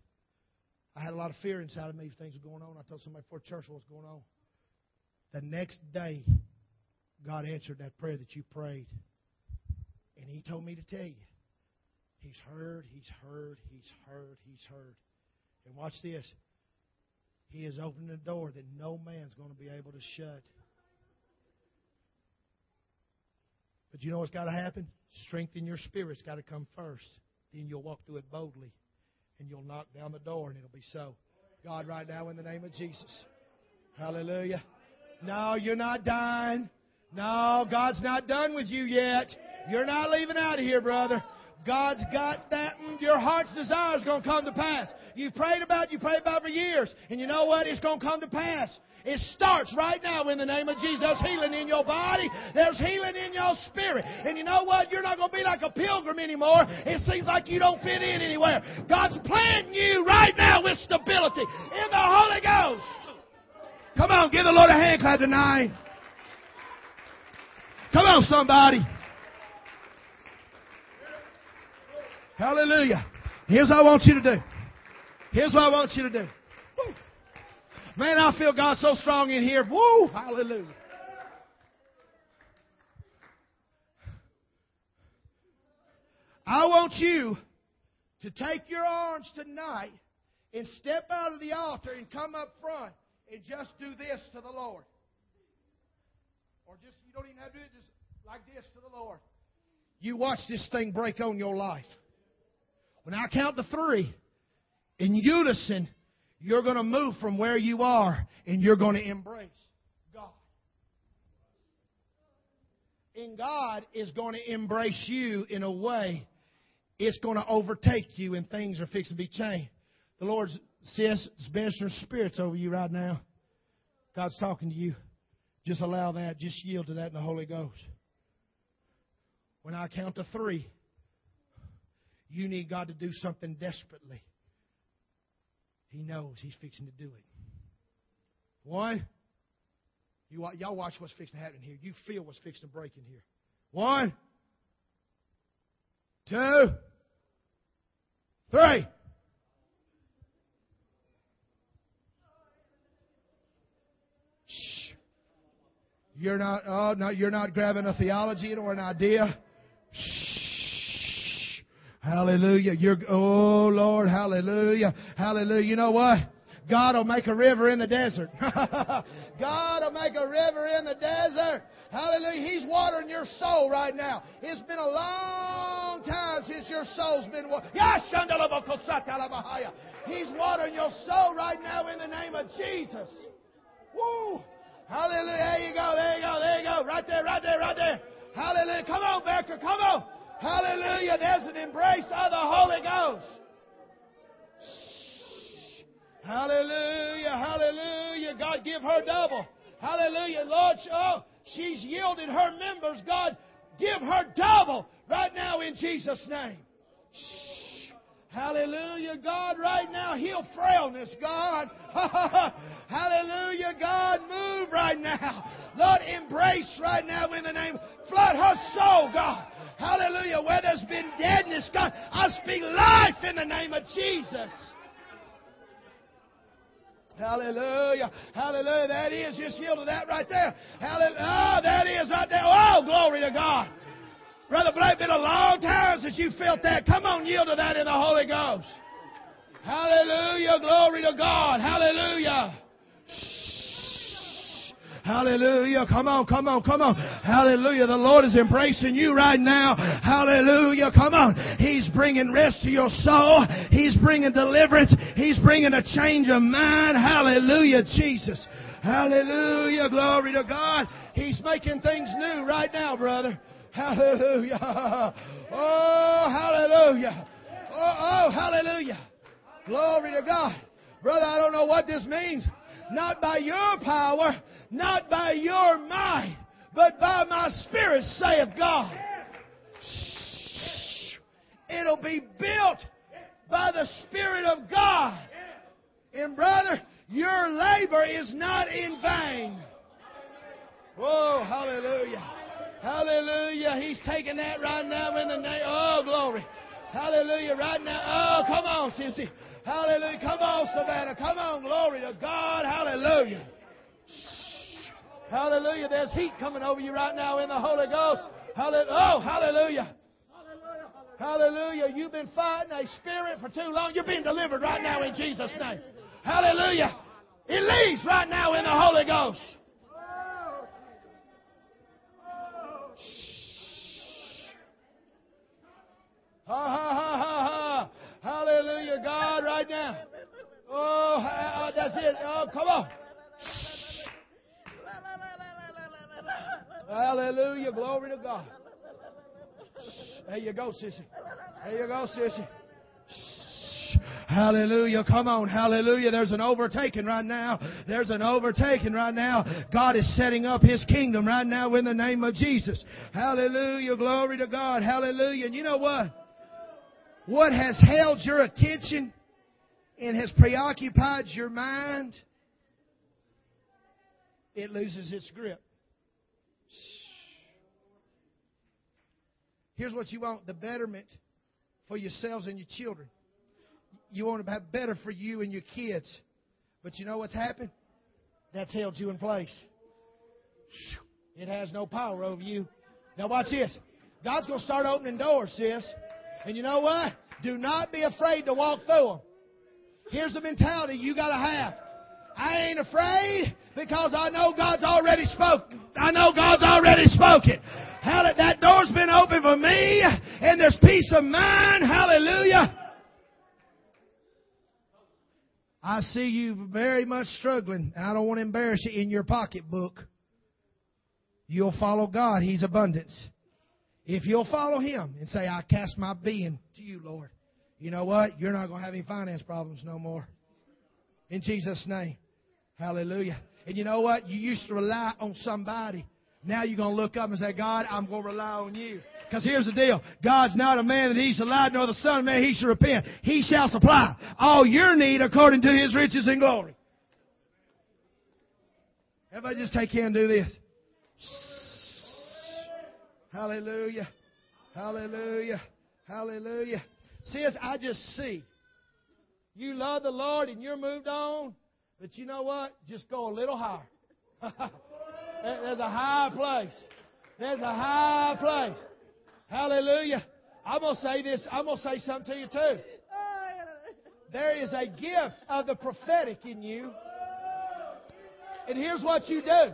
I had a lot of fear inside of me things were going on. I told somebody before church what was going on. The next day, God answered that prayer that you prayed. And He told me to tell you, He's heard, He's heard, He's heard, He's heard. And watch this. He has opened a door that no man's going to be able to shut. But you know what's got to happen? Strength in your spirit's got to come first. Then you'll walk through it boldly and you'll knock down the door and it'll be so. God, right now, in the name of Jesus. Hallelujah. No, you're not dying. No, God's not done with you yet. You're not leaving out of here, brother. God's got that. Your heart's desire is going to come to pass. You've prayed about you prayed about it for years. And you know what? It's going to come to pass. It starts right now in the name of Jesus. There's healing in your body. There's healing in your spirit. And you know what? You're not going to be like a pilgrim anymore. It seems like you don't fit in anywhere. God's planting you right now with stability in the Holy Ghost. Come on, give the Lord a hand clap tonight. Come on, somebody. Hallelujah. Here's what I want you to do. Here's what I want you to do. Man, I feel God so strong in here. Woo! Hallelujah. I want you to take your arms tonight and step out of the altar and come up front and just do this to the Lord. Or just, you don't even have to do it, just like this to the Lord. You watch this thing break on your life. When I count to three, in unison, you're going to move from where you are and you're going to embrace God. And God is going to embrace you in a way it's going to overtake you and things are fixing to be changed. The Lord says, ministering spirits over you right now. God's talking to you. Just allow that. Just yield to that in the Holy Ghost. When I count to three, you need God to do something desperately. He knows He's fixing to do it. One. You, y'all watch what's fixing to happen here. You feel what's fixing to break in here. One. Two. Three. Shh. You're not, oh, no, you're not grabbing a theology or an idea. Shh. Hallelujah. You're, oh Lord, hallelujah. Hallelujah. You know what? God will make a river in the desert. *laughs* God will make a river in the desert. Hallelujah. He's watering your soul right now. It's been a long time since your soul's been watered. He's watering your soul right now in the name of Jesus. Woo! Hallelujah. There you go. There you go. There you go. Right there, right there, right there. Hallelujah. Come on, Becker. Come on. Hallelujah. There's an embrace of the Holy Ghost. Shh. Hallelujah. Hallelujah. God, give her double. Hallelujah. Lord, oh, she's yielded her members. God, give her double right now in Jesus' name. Shh. Hallelujah, God, right now, heal frailness, God. *laughs* Hallelujah, God, move right now. Lord, embrace right now in the name. Flood her soul, God. Hallelujah. Where there's been deadness, God, I speak life in the name of Jesus. Hallelujah. Hallelujah. That is. Just yield to that right there. Hallelujah. Ah, oh, that is right there. Oh, glory to God. Brother Blake, been a long time since you felt that. Come on, yield to that in the Holy Ghost. Hallelujah. Glory to God. Hallelujah. Shh. Hallelujah. Come on, come on, come on. Hallelujah. The Lord is embracing you right now. Hallelujah. Come on. He's bringing rest to your soul. He's bringing deliverance. He's bringing a change of mind. Hallelujah, Jesus. Hallelujah. Glory to God. He's making things new right now, brother. Hallelujah. Oh, hallelujah. Oh, oh, hallelujah. Glory to God. Brother, I don't know what this means. Not by your power, not by your might, but by my spirit, saith God. It'll be built by the Spirit of God. And brother, your labor is not in vain. Oh, hallelujah. Hallelujah. He's taking that right now in the name. Oh, glory. Hallelujah. Right now. Oh, come on, sissy. Hallelujah. Come on, Savannah. Come on. Glory to God. Hallelujah. Hallelujah. There's heat coming over you right now in the Holy Ghost. Hallelujah. Oh, hallelujah. Hallelujah. You've been fighting a spirit for too long. You're being delivered right now in Jesus' name. Hallelujah. It leaves right now in the Holy Ghost. Ha ha ha ha ha. Hallelujah, God, right now. Oh, that's it. Oh, come on. Hallelujah. Glory to God. There you go, sissy. There you go, sissy. Hallelujah. Come on. Hallelujah. There's an overtaking right now. There's an overtaking right now. God is setting up His kingdom right now in the name of Jesus. Hallelujah. Glory to God. Hallelujah. And you know what? What has held your attention and has preoccupied your mind, it loses its grip. Here's what you want the betterment for yourselves and your children. You want to have better for you and your kids. But you know what's happened? That's held you in place. It has no power over you. Now watch this. God's going to start opening doors, sis. And you know what? Do not be afraid to walk through them. Here's the mentality you got to have. I ain't afraid because I know God's already spoken. I know God's already spoken. Hallelujah. That door's been open for me and there's peace of mind. Hallelujah. I see you very much struggling, and I don't want to embarrass you in your pocketbook. You'll follow God. He's abundance. If you'll follow Him and say, I cast my being to you, Lord, you know what? You're not going to have any finance problems no more. In Jesus' name. Hallelujah. And you know what? You used to rely on somebody. Now you're going to look up and say, God, I'm going to rely on you. Because here's the deal. God's not a man that he should lie, nor the son of man he should repent. He shall supply all your need according to his riches and glory. Everybody just take care and do this. Hallelujah. Hallelujah. Hallelujah. Sis, I just see. You love the Lord and you're moved on, but you know what? Just go a little higher. *laughs* There's a high place. There's a high place. Hallelujah. I'm going to say this. I'm going to say something to you too. There is a gift of the prophetic in you. And here's what you do.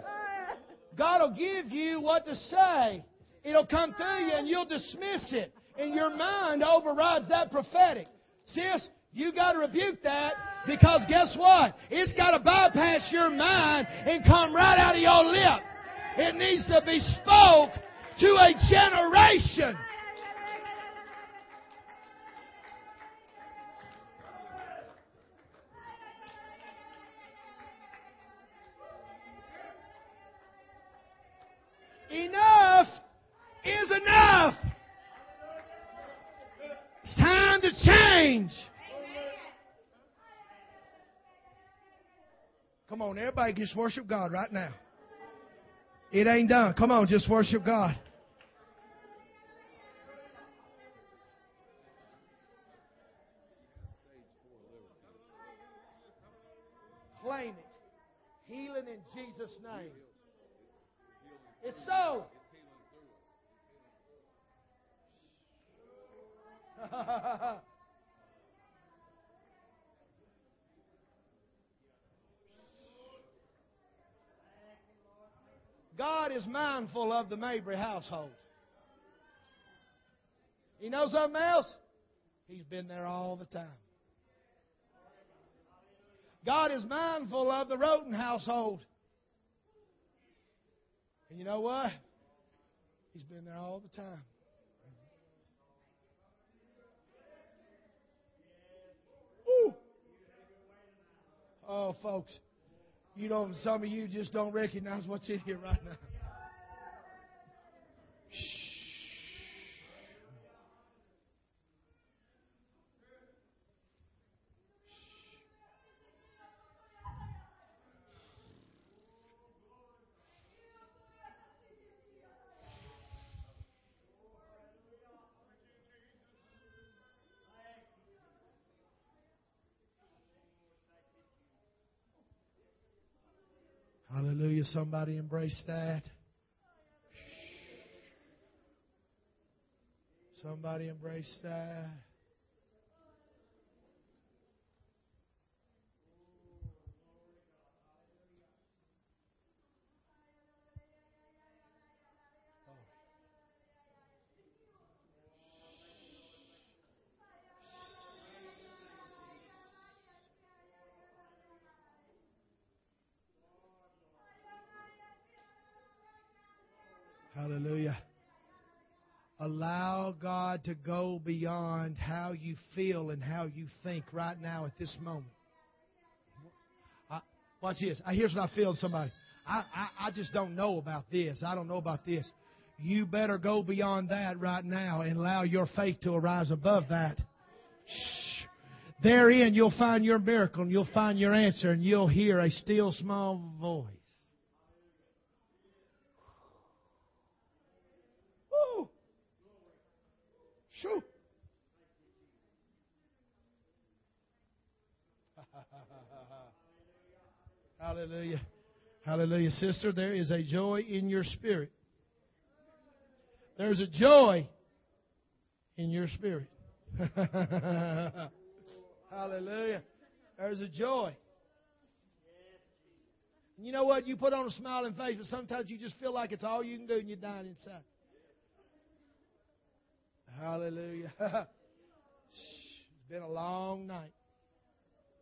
God will give you what to say. It'll come through you and you'll dismiss it. And your mind overrides that prophetic. Sis, you got to rebuke that because guess what? It's got to bypass your mind and come right out of your lip. It needs to be spoke to a generation. Come on, everybody just worship God right now. It ain't done. Come on, just worship God. Claim it. Healing in Jesus' name. It's so. *laughs* God is mindful of the Mabry household. You know something else? He's been there all the time. God is mindful of the Roten household. And you know what? He's been there all the time. Woo. Oh, folks, you know, some of you just don't recognize what's in here right now. Hallelujah. Somebody embrace that. Somebody embrace that. Hallelujah. Allow God to go beyond how you feel and how you think right now at this moment. I, watch this. I, here's what I feel somebody. I, I, I just don't know about this. I don't know about this. You better go beyond that right now and allow your faith to arise above that. Shh. Therein, you'll find your miracle and you'll find your answer and you'll hear a still small voice. Shoo. *laughs* Hallelujah. Hallelujah. Sister, there is a joy in your spirit. There's a joy in your spirit. *laughs* Hallelujah. There's a joy. You know what? You put on a smiling face, but sometimes you just feel like it's all you can do and you're dying inside. Hallelujah. *laughs* it's been a long night.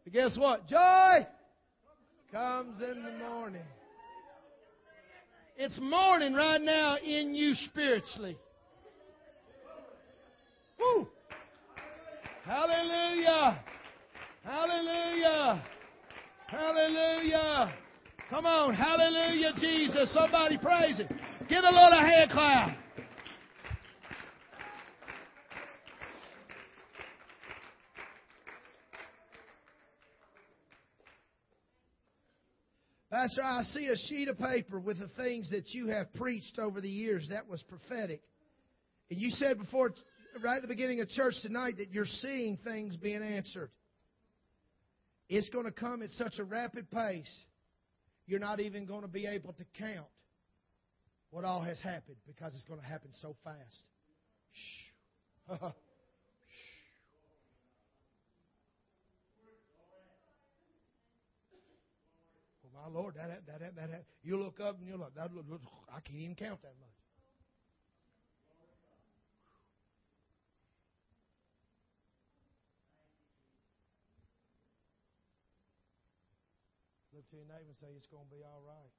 But guess what? Joy comes in the morning. It's morning right now in you spiritually. Woo! Hallelujah! Hallelujah! Hallelujah! Come on, hallelujah, Jesus. Somebody praise Him. Give the Lord a hand clap. Pastor, I see a sheet of paper with the things that you have preached over the years. That was prophetic. And you said before, right at the beginning of church tonight, that you're seeing things being answered. It's going to come at such a rapid pace, you're not even going to be able to count what all has happened because it's going to happen so fast. *laughs* *laughs* my Lord, that, that, that, that, you look up and you look, that, I can't even count that much. Look to your neighbor and say, It's going to be all right.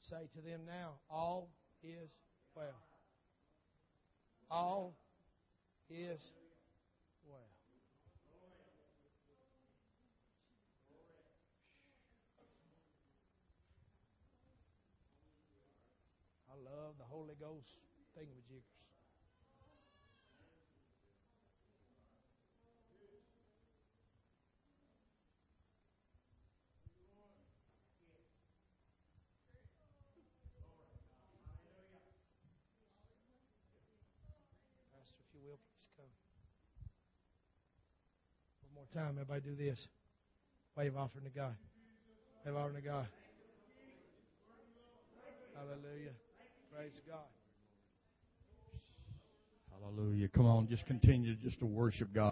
Say to them now, All is well. All is well. I love the Holy Ghost thingamajiggers. Pastor, if you will, please come. One more time, everybody do this. Wave offering to God. Wave offering to God. Hallelujah. Praise God. Hallelujah. Come on, just continue just to worship God.